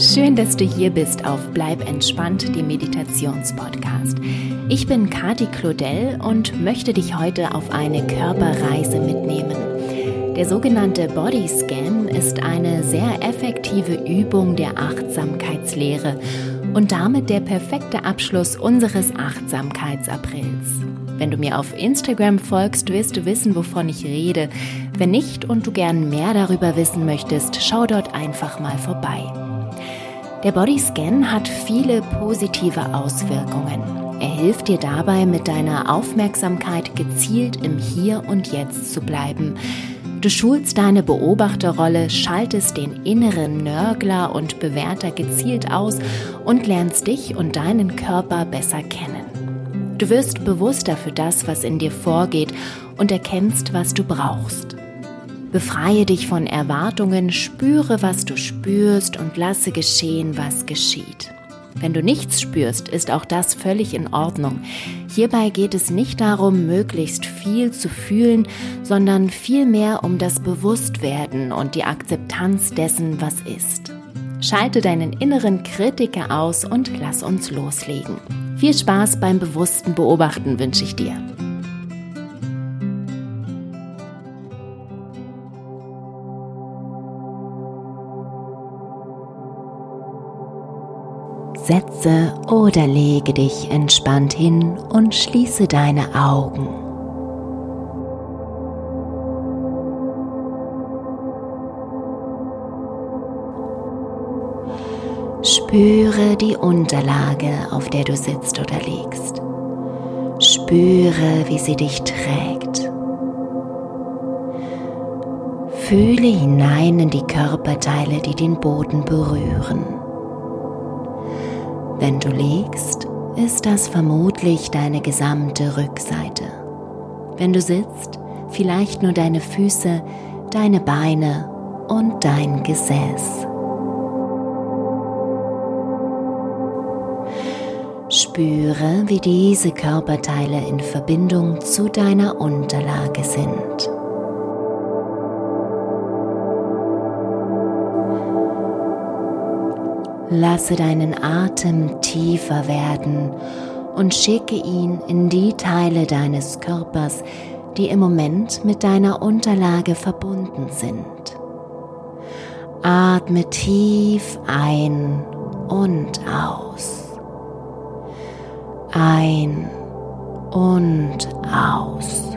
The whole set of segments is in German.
Schön, dass du hier bist auf Bleib entspannt, dem Meditationspodcast. Ich bin Kati Claudel und möchte dich heute auf eine Körperreise mitnehmen. Der sogenannte Body Scan ist eine sehr effektive Übung der Achtsamkeitslehre und damit der perfekte Abschluss unseres Achtsamkeitsaprils. Wenn du mir auf Instagram folgst, wirst du wissen, wovon ich rede. Wenn nicht und du gern mehr darüber wissen möchtest, schau dort einfach mal vorbei. Der Bodyscan hat viele positive Auswirkungen. Er hilft dir dabei, mit deiner Aufmerksamkeit gezielt im Hier und Jetzt zu bleiben. Du schulst deine Beobachterrolle, schaltest den inneren Nörgler und Bewerter gezielt aus und lernst dich und deinen Körper besser kennen. Du wirst bewusster für das, was in dir vorgeht und erkennst, was du brauchst. Befreie dich von Erwartungen, spüre, was du spürst und lasse geschehen, was geschieht. Wenn du nichts spürst, ist auch das völlig in Ordnung. Hierbei geht es nicht darum, möglichst viel zu fühlen, sondern vielmehr um das Bewusstwerden und die Akzeptanz dessen, was ist. Schalte deinen inneren Kritiker aus und lass uns loslegen. Viel Spaß beim bewussten Beobachten wünsche ich dir. Setze oder lege dich entspannt hin und schließe deine Augen. Spüre die Unterlage, auf der du sitzt oder liegst. Spüre, wie sie dich trägt. Fühle hinein in die Körperteile, die den Boden berühren. Wenn du liegst, ist das vermutlich deine gesamte Rückseite. Wenn du sitzt, vielleicht nur deine Füße, deine Beine und dein Gesäß. Spüre, wie diese Körperteile in Verbindung zu deiner Unterlage sind. Lasse deinen Atem tiefer werden und schicke ihn in die Teile deines Körpers, die im Moment mit deiner Unterlage verbunden sind. Atme tief ein und aus ein und aus.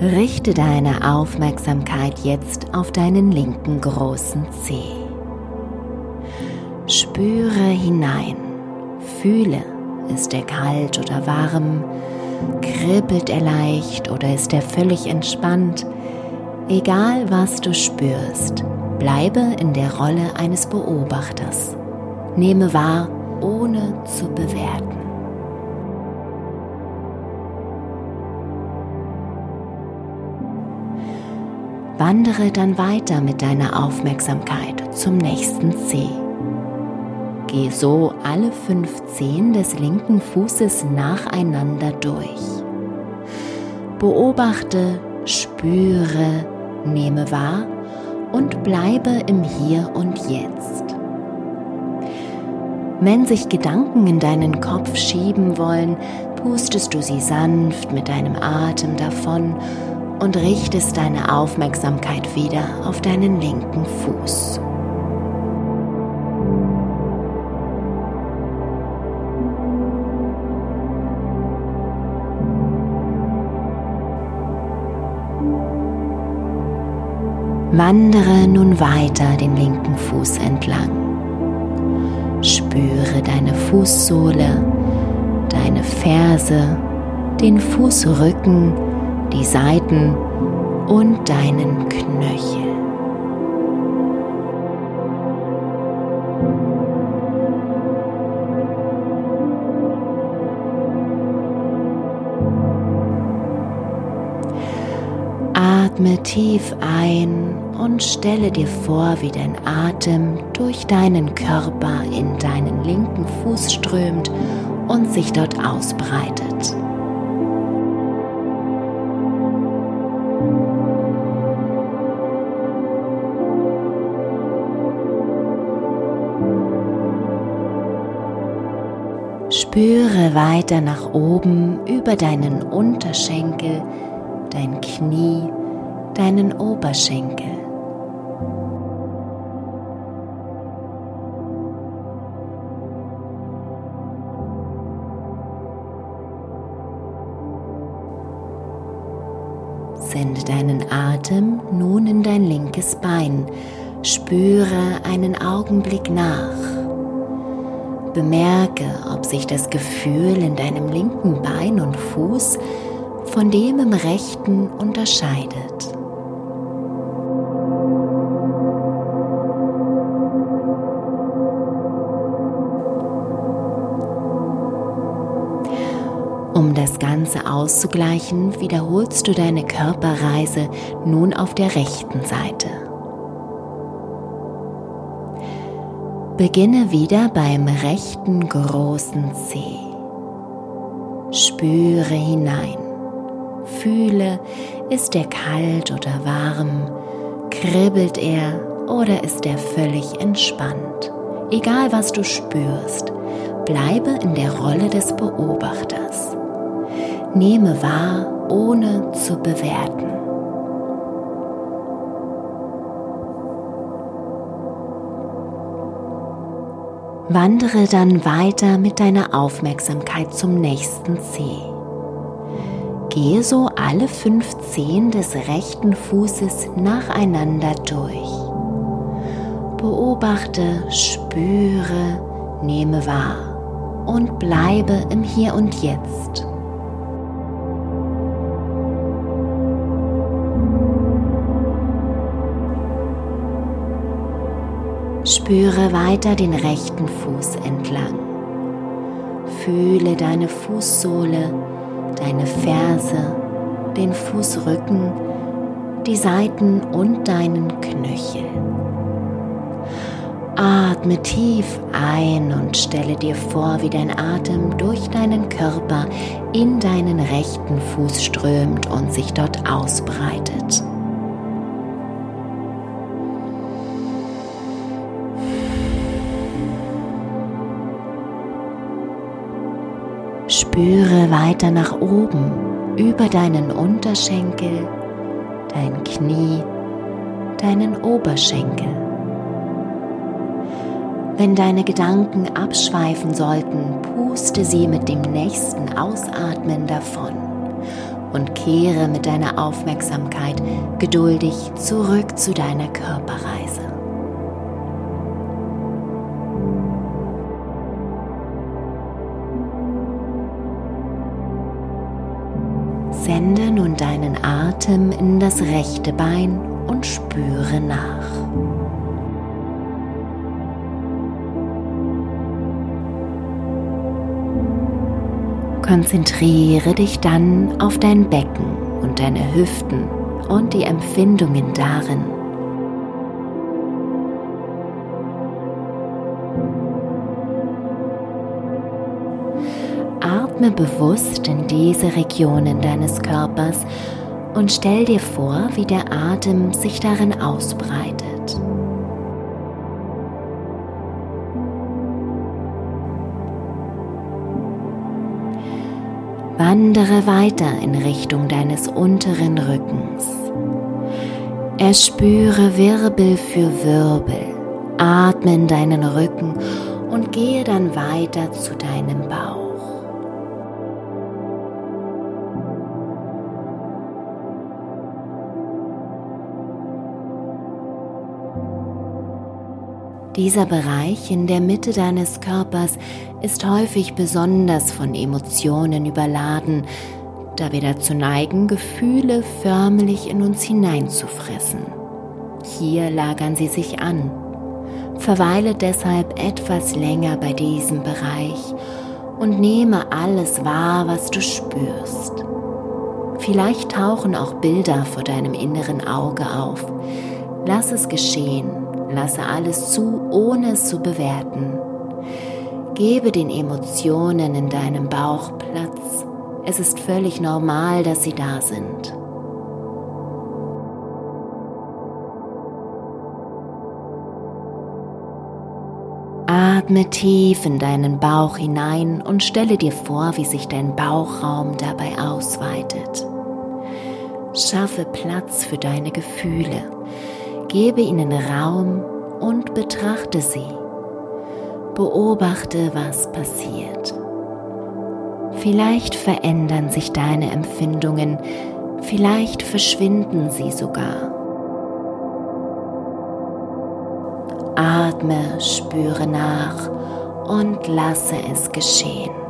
Richte deine Aufmerksamkeit jetzt auf deinen linken großen Zeh. Spüre hinein, fühle, ist er kalt oder warm, Kribbelt er leicht oder ist er völlig entspannt? Egal was du spürst, bleibe in der Rolle eines Beobachters. Nehme wahr, ohne zu bewerten. Wandere dann weiter mit deiner Aufmerksamkeit zum nächsten Zeh. Geh so alle fünf Zehen des linken Fußes nacheinander durch. Beobachte, spüre, nehme wahr und bleibe im Hier und Jetzt. Wenn sich Gedanken in deinen Kopf schieben wollen, pustest du sie sanft mit deinem Atem davon und richtest deine Aufmerksamkeit wieder auf deinen linken Fuß. Wandere nun weiter den linken Fuß entlang. Spüre deine Fußsohle, deine Ferse, den Fußrücken, die Seiten und deinen Knöchel. Atme tief ein und stelle dir vor, wie dein Atem durch deinen Körper in deinen linken Fuß strömt und sich dort ausbreitet. Spüre weiter nach oben über deinen Unterschenkel, dein Knie, deinen Oberschenkel. Deinen Atem nun in dein linkes Bein. Spüre einen Augenblick nach. Bemerke, ob sich das Gefühl in deinem linken Bein und Fuß von dem im rechten unterscheidet. Um das Ganze auszugleichen, wiederholst du deine Körperreise nun auf der rechten Seite. Beginne wieder beim rechten großen Zeh. Spüre hinein. Fühle, ist er kalt oder warm? Kribbelt er oder ist er völlig entspannt? Egal was du spürst, bleibe in der Rolle des Beobachters. Nehme wahr, ohne zu bewerten. Wandere dann weiter mit deiner Aufmerksamkeit zum nächsten Zeh. Gehe so alle fünf Zehen des rechten Fußes nacheinander durch. Beobachte, spüre, nehme wahr und bleibe im Hier und Jetzt. Spüre weiter den rechten Fuß entlang. Fühle deine Fußsohle, deine Ferse, den Fußrücken, die Seiten und deinen Knöchel. Atme tief ein und stelle dir vor, wie dein Atem durch deinen Körper in deinen rechten Fuß strömt und sich dort ausbreitet. Spüre weiter nach oben über deinen Unterschenkel, dein Knie, deinen Oberschenkel. Wenn deine Gedanken abschweifen sollten, puste sie mit dem nächsten Ausatmen davon und kehre mit deiner Aufmerksamkeit geduldig zurück zu deiner Körperreise. Sende nun deinen Atem in das rechte Bein und spüre nach. Konzentriere dich dann auf dein Becken und deine Hüften und die Empfindungen darin. Atme bewusst in diese Regionen deines Körpers und stell dir vor, wie der Atem sich darin ausbreitet. Wandere weiter in Richtung deines unteren Rückens. Erspüre Wirbel für Wirbel. Atme in deinen Rücken und gehe dann weiter zu deinem Bauch. Dieser Bereich in der Mitte deines Körpers ist häufig besonders von Emotionen überladen, da wir dazu neigen, Gefühle förmlich in uns hineinzufressen. Hier lagern sie sich an. Verweile deshalb etwas länger bei diesem Bereich und nehme alles wahr, was du spürst. Vielleicht tauchen auch Bilder vor deinem inneren Auge auf. Lass es geschehen Lasse alles zu, ohne es zu bewerten. Gebe den Emotionen in deinem Bauch Platz. Es ist völlig normal, dass sie da sind. Atme tief in deinen Bauch hinein und stelle dir vor, wie sich dein Bauchraum dabei ausweitet. Schaffe Platz für deine Gefühle, gebe ihnen Raum und betrachte sie. Beobachte, was passiert. Vielleicht verändern sich deine Empfindungen, vielleicht verschwinden sie sogar. Atme, spüre nach und lasse es geschehen.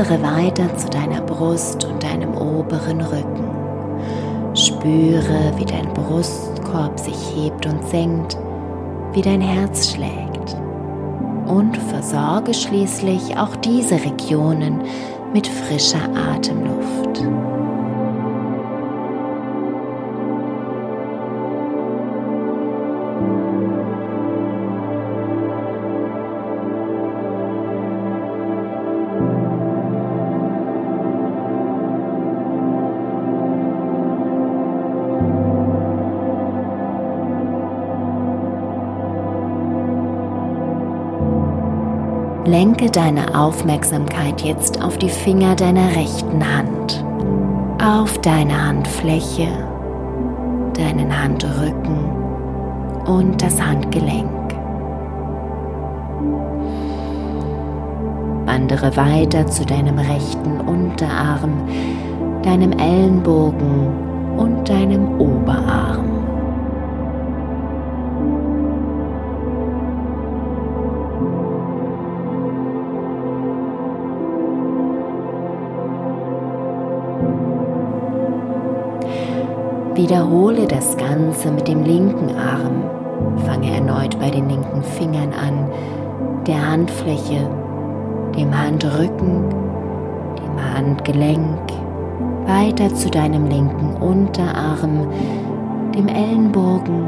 Wandere weiter zu deiner Brust und deinem oberen Rücken. Spüre, wie dein Brustkorb sich hebt und senkt, wie dein Herz schlägt. Und versorge schließlich auch diese Regionen mit frischer Atemluft. Lenke deine Aufmerksamkeit jetzt auf die Finger deiner rechten Hand, auf deine Handfläche, deinen Handrücken und das Handgelenk. Wandere weiter zu deinem rechten Unterarm, deinem Ellenbogen und deinem Oberarm. Wiederhole das Ganze mit dem linken Arm. Fange erneut bei den linken Fingern an, der Handfläche, dem Handrücken, dem Handgelenk, weiter zu deinem linken Unterarm, dem Ellenbogen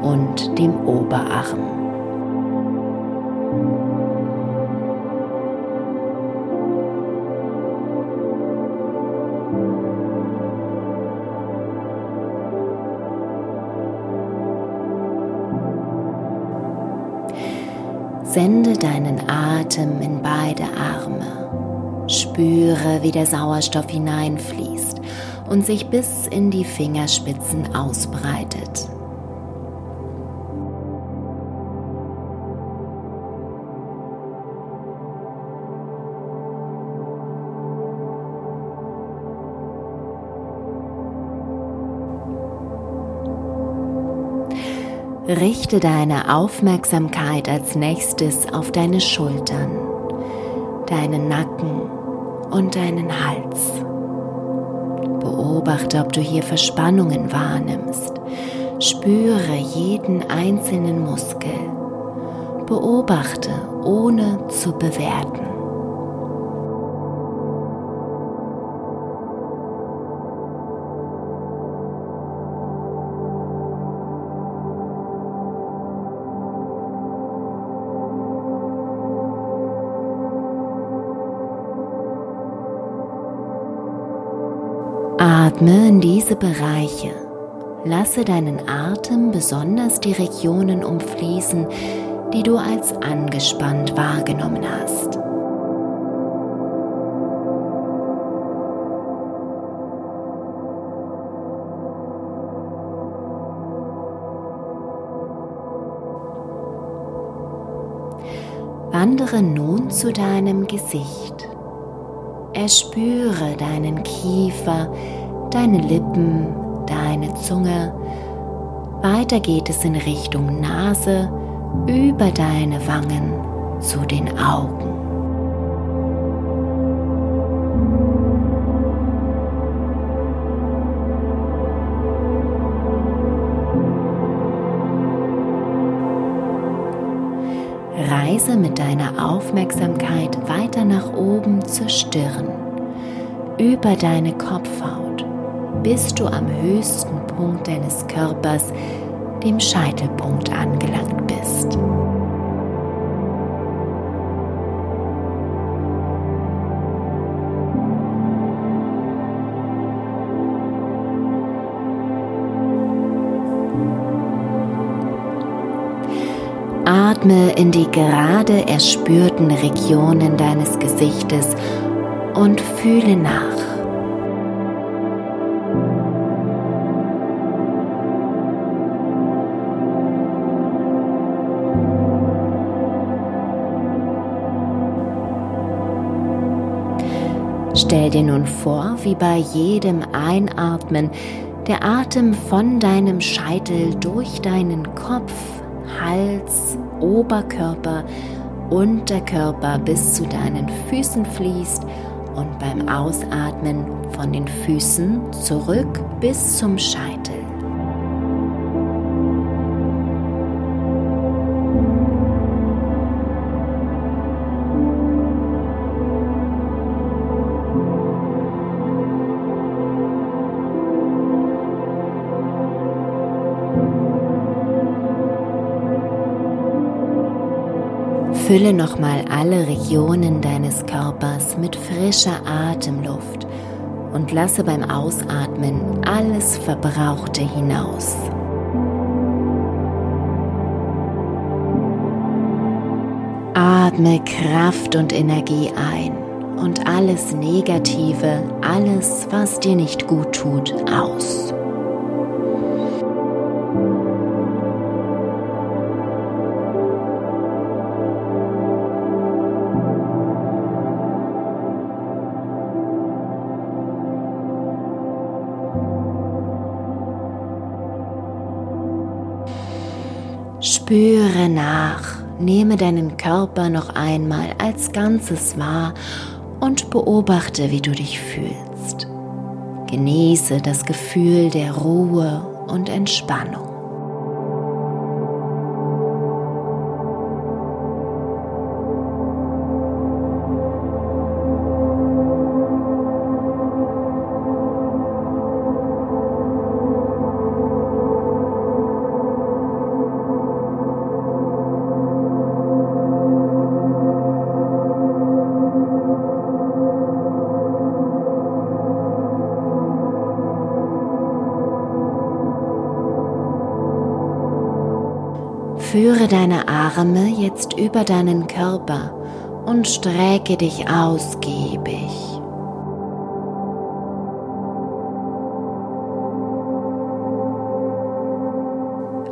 und dem Oberarm. Sende deinen Atem in beide Arme. Spüre, wie der Sauerstoff hineinfließt und sich bis in die Fingerspitzen ausbreitet. Richte deine Aufmerksamkeit als nächstes auf deine Schultern, deinen Nacken und deinen Hals. Beobachte, ob du hier Verspannungen wahrnimmst. Spüre jeden einzelnen Muskel. Beobachte, ohne zu bewerten. Atme in diese Bereiche. Lasse deinen Atem besonders die Regionen umfließen, die du als angespannt wahrgenommen hast. Wandere nun zu deinem Gesicht. Erspüre deinen Kiefer, deine Lippen, deine Zunge. Weiter geht es in Richtung Nase, über deine Wangen zu den Augen. Reise mit deiner Aufmerksamkeit weiter nach oben zur Stirn, über deine Kopfhaut bis du am höchsten Punkt deines Körpers, dem Scheitelpunkt, angelangt bist. Atme in die gerade erspürten Regionen deines Gesichtes und fühle nach. Stell dir nun vor, wie bei jedem Einatmen der Atem von deinem Scheitel durch deinen Kopf Hals, Oberkörper, Unterkörper bis zu deinen Füßen fließt und beim Ausatmen von den Füßen zurück bis zum Scheitel. Fülle nochmal alle Regionen deines Körpers mit frischer Atemluft und lasse beim Ausatmen alles Verbrauchte hinaus. Atme Kraft und Energie ein und alles Negative, alles, was dir nicht gut tut, aus. Spüre nach, nehme deinen Körper noch einmal als Ganzes wahr und beobachte, wie du dich fühlst. Genieße das Gefühl der Ruhe und Entspannung. Führe deine Arme jetzt über deinen Körper und strecke dich ausgiebig.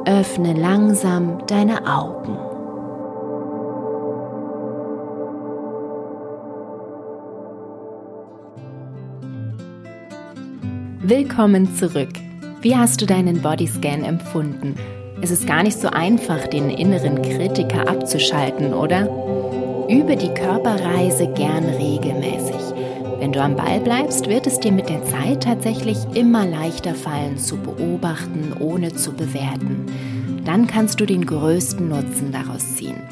Öffne langsam deine Augen. Willkommen zurück. Wie hast du deinen Bodyscan empfunden? Es ist gar nicht so einfach, den inneren Kritiker abzuschalten, oder? Übe die Körperreise gern regelmäßig. Wenn du am Ball bleibst, wird es dir mit der Zeit tatsächlich immer leichter fallen zu beobachten, ohne zu bewerten. Dann kannst du den größten Nutzen daraus ziehen.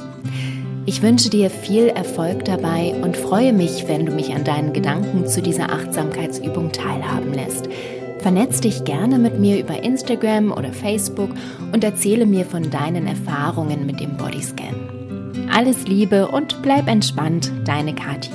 Ich wünsche dir viel Erfolg dabei und freue mich, wenn du mich an deinen Gedanken zu dieser Achtsamkeitsübung teilhaben lässt. Vernetz dich gerne mit mir über Instagram oder Facebook und erzähle mir von deinen Erfahrungen mit dem Bodyscan. Alles Liebe und bleib entspannt, deine Kathi.